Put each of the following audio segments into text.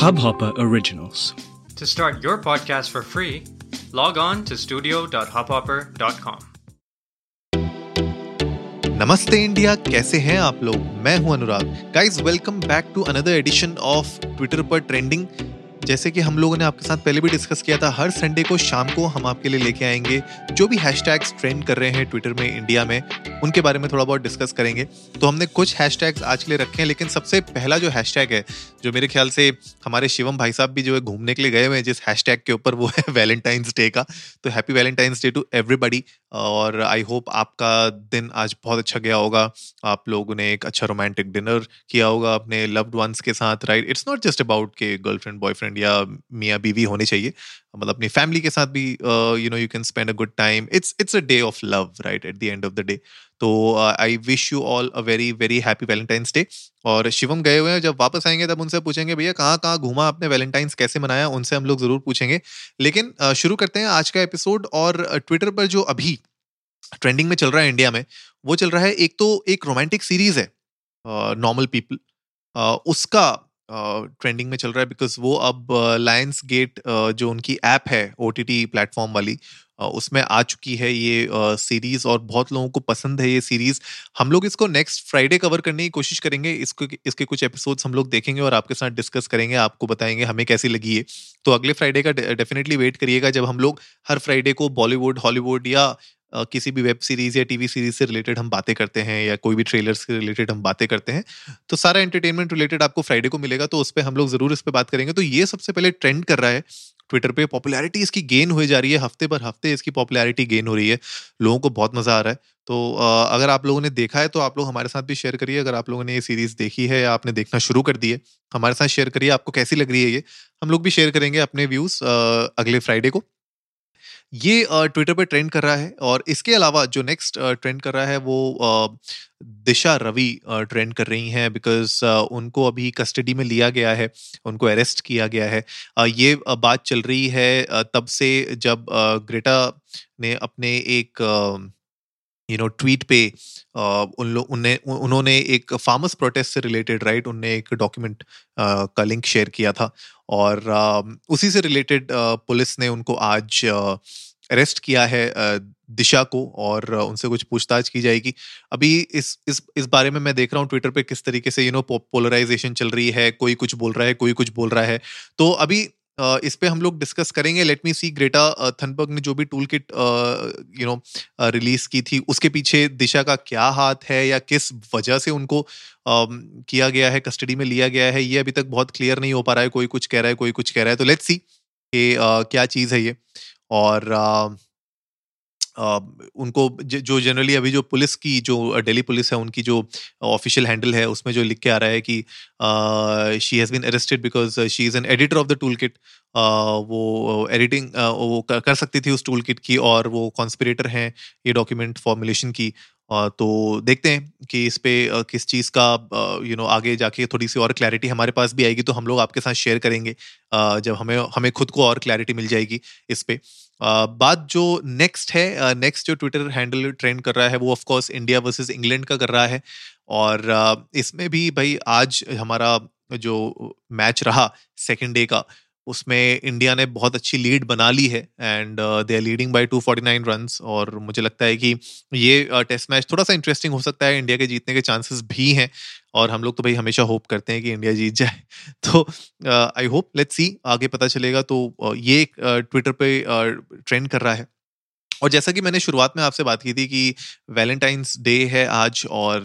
Hubhopper Originals. To start your podcast for free, log on to studio.hubhopper.com. नमस्ते India कैसे हैं आप लोग मैं हूं Anurag guys welcome back to another edition of Twitter पर ट्रेंडिंग जैसे कि हम लोगों ने आपके साथ पहले भी डिस्कस किया था, हर संडे को शाम को हम आपके लिए लेके आएँगे जो भी हैशटैग्स ट्रेंड कर रहे हैं ट्विटर में इंडिया में, उनके बारे में थोड़ा बहुत डिस्कस करेंगे। तो हमने कुछ हैशटैग्स आज के लिए रखे हैं, लेकिन सबसे पहला जो हैशटैग है, जो मेरे ख्याल से हमारे शिवम भाई साहब भी जो है घूमने के लिए गए हुए हैं, जिस हैशटैग के ऊपर वो है वैलेंटाइंस डे का। तो happy Valentine's day to everybody और आई होप आपका दिन आज बहुत अच्छा गया होगा। आप लोगों ने एक अच्छा रोमांटिक डिनर किया होगा अपने लव्ड वंस के साथ right it's not just about के गर्लफ्रेंड बॉयफ्रेंड या मियाँ बीवी होने चाहिए। मतलब अपनी फैमिली के साथ भी you know you can spend a good time it's it's a day of love right at the end of the day तो I wish you all a very very happy Valentine's day और शिवम गए हुए हैं जब वापस आएँगे तब उनसे पूछेंगे भैया कहाँ कहाँ घूमा आपने वैलेंटाइंस कैसे मनाया? उनसे हम लोग ज़रूर पूछेंगे। लेकिन uh, शुरू करते हैं आज का एपिसोड और ट्विटर पर जो अभी ट्रेंडिंग में चल रहा है इंडिया में वो चल रहा है एक तो एक रोमांटिक सीरीज़ है नॉर्मल uh, पीपल uh, उसका ट्रेंडिंग में चल रहा है बिकॉज़ वो अब लायंस गेट जो उनकी ऐप है ओ टी प्लेटफॉर्म वाली उसमें आ चुकी है ये सीरीज़ और बहुत लोगों को पसंद है ये सीरीज़ हम लोग इसको नेक्स्ट फ्राइडे कवर करने की कोशिश करेंगे। इसको, इसके कुछ एपिसोड्स हम लोग देखेंगे और आपके साथ डिस्कस करेंगे, आपको बताएँगे हमें कैसी लगी है तो अगले फ्राइडे का डेफिनेटली वेट करिएगा जब हम लोग हर फ्राइडे को बॉलीवुड हॉलीवुड या किसी भी वेब सीरीज़ या टीवी सीरीज़ से रिलेटेड हम बातें करते हैं या कोई भी ट्रेलर से रिलेटेड हम बातें करते हैं। तो सारा एंटरटेनमेंट रिलेटेड आपको फ्राइडे को मिलेगा तो उस पर हम लोग ज़रूर इस पर बात करेंगे। तो ये सबसे पहले ट्रेंड कर रहा है ट्विटर पे पॉपुलैरिटी इसकी गेन हो जा रही है, हफ़्ते पर हफ़्ते इसकी पॉपुलैरिटी गेन हो रही है। लोगों को बहुत मज़ा आ रहा है। तो अगर आप लोगों ने देखा है तो आप लोग हमारे साथ भी शेयर करिए। अगर आप लोगों ने ये सीरीज़ देखी है या आपने देखना शुरू कर दी है, हमारे साथ शेयर करिए। आपको कैसी लग रही है ये? हम लोग भी शेयर करेंगे अपने व्यूज़ अगले फ्राइडे को। ये ट्विटर पे ट्रेंड कर रहा है और इसके अलावा जो नेक्स्ट ट्रेंड कर रहा है वो दिशा रवि ट्रेंड कर रही हैं बिकॉज़ उनको अभी कस्टडी में लिया गया है, उनको अरेस्ट किया गया है। ये बात चल रही है तब से जब ग्रेटा ने अपने एक यू नो ट्वीट पे उन लोग उन्हें उन्होंने एक फार्मर्स प्रोटेस्ट से रिलेटेड राइट उनने एक डॉक्यूमेंट का लिंक शेयर किया था और उसी से रिलेटेड पुलिस ने उनको आज अरेस्ट किया है दिशा को और उनसे कुछ पूछताछ की जाएगी। अभी इस इस इस बारे में मैं देख रहा हूँ ट्विटर पे किस तरीके से यू नो पोलराइजेशन चल रही है, कोई कुछ बोल रहा है, कोई कुछ बोल रहा है। तो अभी इस पे हम लोग डिस्कस करेंगे। Let me see Greta Thunberg ने जो भी tool kit you know release की थी, उसके पीछे दिशा का क्या हाथ है या किस वजह से उनको किया गया है कस्टडी में लिया गया है, ये अभी तक बहुत क्लियर नहीं हो पा रहा है। कोई कुछ कह रहा है, कोई कुछ कह रहा है। तो लेट्स सी कि क्या चीज़ है ये। और उनको जो जनरली अभी जो पुलिस की जो दिल्ली पुलिस है, उनकी जो ऑफिशियल हैंडल है, उसमें जो लिख के आ रहा है कि she has been arrested because she is an editor of the tool kit वो एडिटिंग वो कर सकती थी उस टूल किट की और वो कॉन्स्परेटर हैं ये डॉक्यूमेंट फॉर्मुलेशन की। तो देखते हैं कि इस पे किस चीज़ का यू नो आगे जाके थोड़ी सी और क्लैरिटी हमारे पास भी आएगी तो हम लोग आपके साथ शेयर करेंगे जब हमें हमें खुद को और क्लैरिटी मिल जाएगी इस पे। बात जो नेक्स्ट है नेक्स्ट जो ट्विटर हैंडल ट्रेंड कर रहा है, वो ऑफकोर्स इंडिया वर्सेस इंग्लैंड का कर रहा है। और इसमें भी भाई आज हमारा जो मैच रहा सेकेंड डे का उसमें इंडिया ने बहुत अच्छी लीड बना ली है and they are leading by 249 run और मुझे लगता है कि ये टेस्ट uh, मैच थोड़ा सा इंटरेस्टिंग हो सकता है इंडिया के जीतने के चांसेस भी हैं और हम लोग तो भाई हमेशा होप करते हैं कि इंडिया जीत जाए। तो आई होप लेट्स सी आगे पता चलेगा तो uh, ये ट्विटर uh, पे ट्रेंड कर रहा है। और जैसा कि मैंने शुरुआत में आपसे बात की थी कि वैलेंटाइंस डे है आज और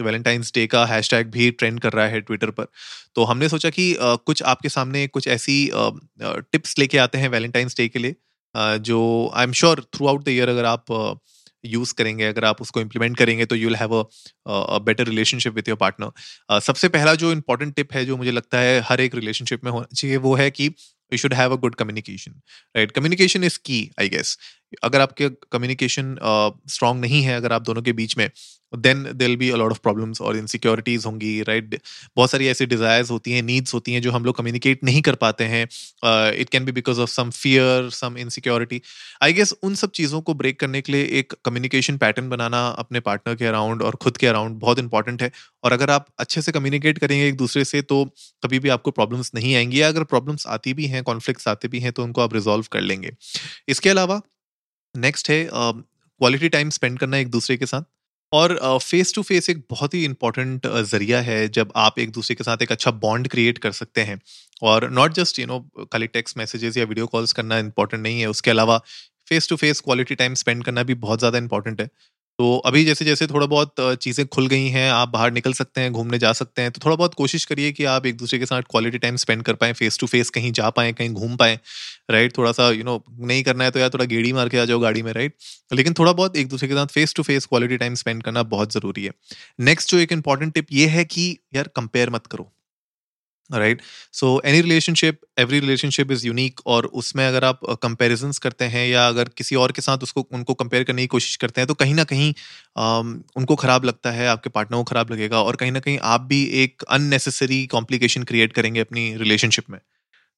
वैलेंटाइंस डे का हैशटैग भी ट्रेंड कर रहा है ट्विटर पर। तो हमने सोचा कि कुछ आपके सामने कुछ ऐसी टिप्स लेके आते हैं वैलेंटाइंस डे के लिए जो I am sure throughout the year अगर आप यूज़ करेंगे, अगर आप उसको इम्प्लीमेंट करेंगे तो you will have a better relationship with your partner सबसे पहला जो इंपॉर्टेंट टिप है जो मुझे लगता है हर एक रिलेशनशिप में होना चाहिए वो है कि you should have a good communication right communication is key I guess अगर आपके कम्युनिकेशन स्ट्रांग नहीं है, अगर आप दोनों के बीच में then there be a lot of problems और इनसिक्योरिटीज होंगी राइट right? बहुत सारी ऐसी डिजायर्स होती हैं नीड्स होती हैं जो हम लोग कम्युनिकेट नहीं कर पाते हैं। It can be because of some fear some insecurity I guess उन सब चीज़ों को ब्रेक करने के लिए एक कम्युनिकेशन पैटर्न बनाना अपने पार्टनर के अराउंड और खुद के अराउंड बहुत इंपॉर्टेंट है। और अगर आप अच्छे से कम्युनिकेट करेंगे एक दूसरे से तो कभी भी आपको प्रॉब्लम्स नहीं आएँगी। अगर प्रॉब्लम्स आती भी हैं कॉन्फ्लिक्ट्स आते भी हैं तो उनको आप रिजॉल्व कर लेंगे। इसके अलावा नेक्स्ट है क्वालिटी टाइम स्पेंड करना एक दूसरे के साथ और फेस टू फेस एक बहुत ही इंपॉर्टेंट ज़रिया है जब आप एक दूसरे के साथ एक अच्छा बॉन्ड क्रिएट कर सकते हैं। और नॉट जस्ट यू नो खाली टेक्स्ट मैसेजेस या वीडियो कॉल्स करना इंपॉर्टेंट नहीं है, उसके अलावा face to face quality time spend करना भी बहुत ज़्यादा इंपॉर्टेंट है। तो अभी जैसे जैसे थोड़ा बहुत चीज़ें खुल गई हैं आप बाहर निकल सकते हैं घूमने जा सकते हैं तो थोड़ा बहुत कोशिश करिए कि आप एक दूसरे के साथ क्वालिटी टाइम स्पेंड कर पाएँ फेस टू फेस कहीं जा पाएँ कहीं घूम पाएँ राइट थोड़ा सा यू you नो know, नहीं करना है तो यार थोड़ा गेड़ी मार के आ जाओ गाड़ी में राइट लेकिन थोड़ा बहुत एक दूसरे के साथ face to face quality time spend करना बहुत ज़रूरी है। नेक्स्ट जो एक इंपॉर्टेंट टिप ये है कि यार कंपेयर मत करो। Right so any relationship every relationship is unique और उसमें अगर आप कंपेरिजन करते हैं या अगर किसी और के साथ उसको, उनको कंपेयर करने की कोशिश करते हैं तो कहीं ना कहीं उनको ख़राब लगता है, आपके पार्टनर को ख़राब लगेगा और कहीं ना कहीं आप भी एक अननेसेसरी कॉम्प्लिकेशन क्रिएट करेंगे अपनी रिलेशनशिप में।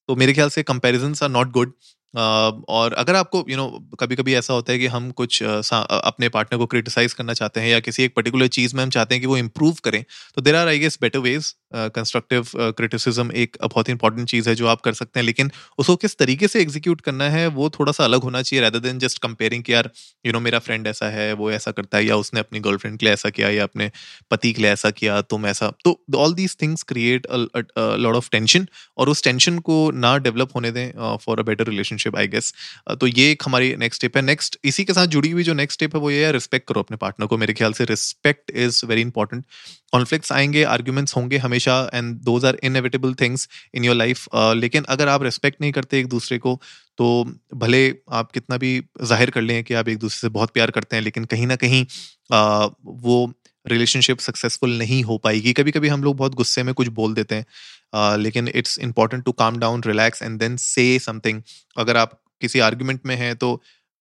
तो मेरे ख्याल से कंपेरिजन आर नॉट गुड और अगर आपको यू नो कभी कभी ऐसा होता है कि हम कुछ अपने पार्टनर को क्रिटिसाइज करना चाहते हैं या किसी एक पर्टिकुलर चीज़ में हम चाहते हैं कि वो इम्प्रूव करें तो there are I guess better ways constructive criticism एक बहुत ही इंपॉर्टेंट चीज़ है जो आप कर सकते हैं, लेकिन उसको किस तरीके से एग्जीक्यूट करना है, वो थोड़ा सा अलग होना चाहिए रैदर देन जस्ट कंपेयरिंग कि यार यू नो मेरा फ्रेंड ऐसा है, वो ऐसा करता है या उसने अपनी गर्लफ्रेंड के लिए ऐसा किया या अपने पति के लिए ऐसा किया तुम ऐसा तो all these things create lot of tension और उस टेंशन को ना डेवलप होने दें for a better relationship I guess तो ये एक हमारी नेक्स्ट स्टेप है। नेक्स्ट इसी के साथ जुड़ी हुई जो नेक्स्ट स्टेप है वो ये है रिस्पेक्ट करो अपने पार्टनर को। मेरे ख्याल से respect is very important conflicts आएँगे आर्ग्यूमेंट्स होंगे हमेशा and those are inevitable things in your life लेकिन अगर आप रिस्पेक्ट नहीं करते एक दूसरे को तो भले आप कितना भी ज़ाहिर कर लें कि आप एक दूसरे से बहुत प्यार करते हैं लेकिन कहीं ना कहीं uh, वो रिलेशनशिप सक्सेसफुल नहीं हो पाएगी। कभी कभी हम लोग बहुत गुस्से में कुछ बोल देते हैं uh, लेकिन it's important to calm down relax and then say something अगर आप किसी आर्ग्यूमेंट में हैं तो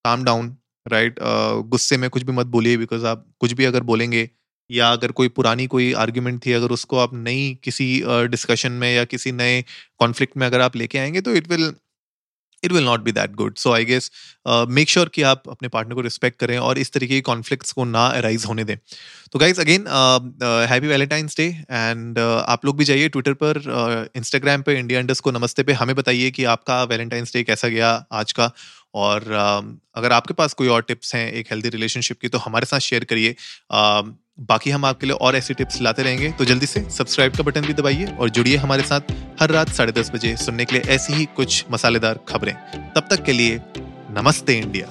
काम डाउन राइट गुस्से में कुछ भी मत बोलिए बिकॉज़ आप कुछ भी अगर बोलेंगे या अगर कोई पुरानी कोई आर्ग्यूमेंट थी अगर उसको आप नई किसी डिस्कशन uh, में या किसी नए कॉन्फ्लिक्ट में अगर आप लेके आएँगे तो it will it will not be that good so I guess make sure कि आप अपने पार्टनर को रिस्पेक्ट करें और इस तरीके की कॉन्फ्लिक्ट्स को ना अराइज होने दें। तो guys again happy Valentine's day and आप लोग भी जाइए ट्विटर पर इंस्टाग्राम uh, पे इंडिया इंडस्ट को नमस्ते पे हमें बताइए कि आपका वैलेंटाइंस डे कैसा गया आज का। और uh, अगर आपके पास कोई और टिप्स हैं एक हेल्दी रिलेशनशिप की तो हमारे साथ शेयर करिए। Uh, बाकी हम आपके लिए और ऐसी टिप्स लाते रहेंगे तो जल्दी से सब्सक्राइब का बटन भी दबाइए और जुड़िए हमारे साथ हर रात साढ़े दस बजे सुनने के लिए ऐसी ही कुछ मसालेदार खबरें। तब तक के लिए नमस्ते इंडिया।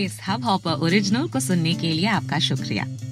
इस हब हॉपर ओरिजिनल को सुनने के लिए आपका शुक्रिया।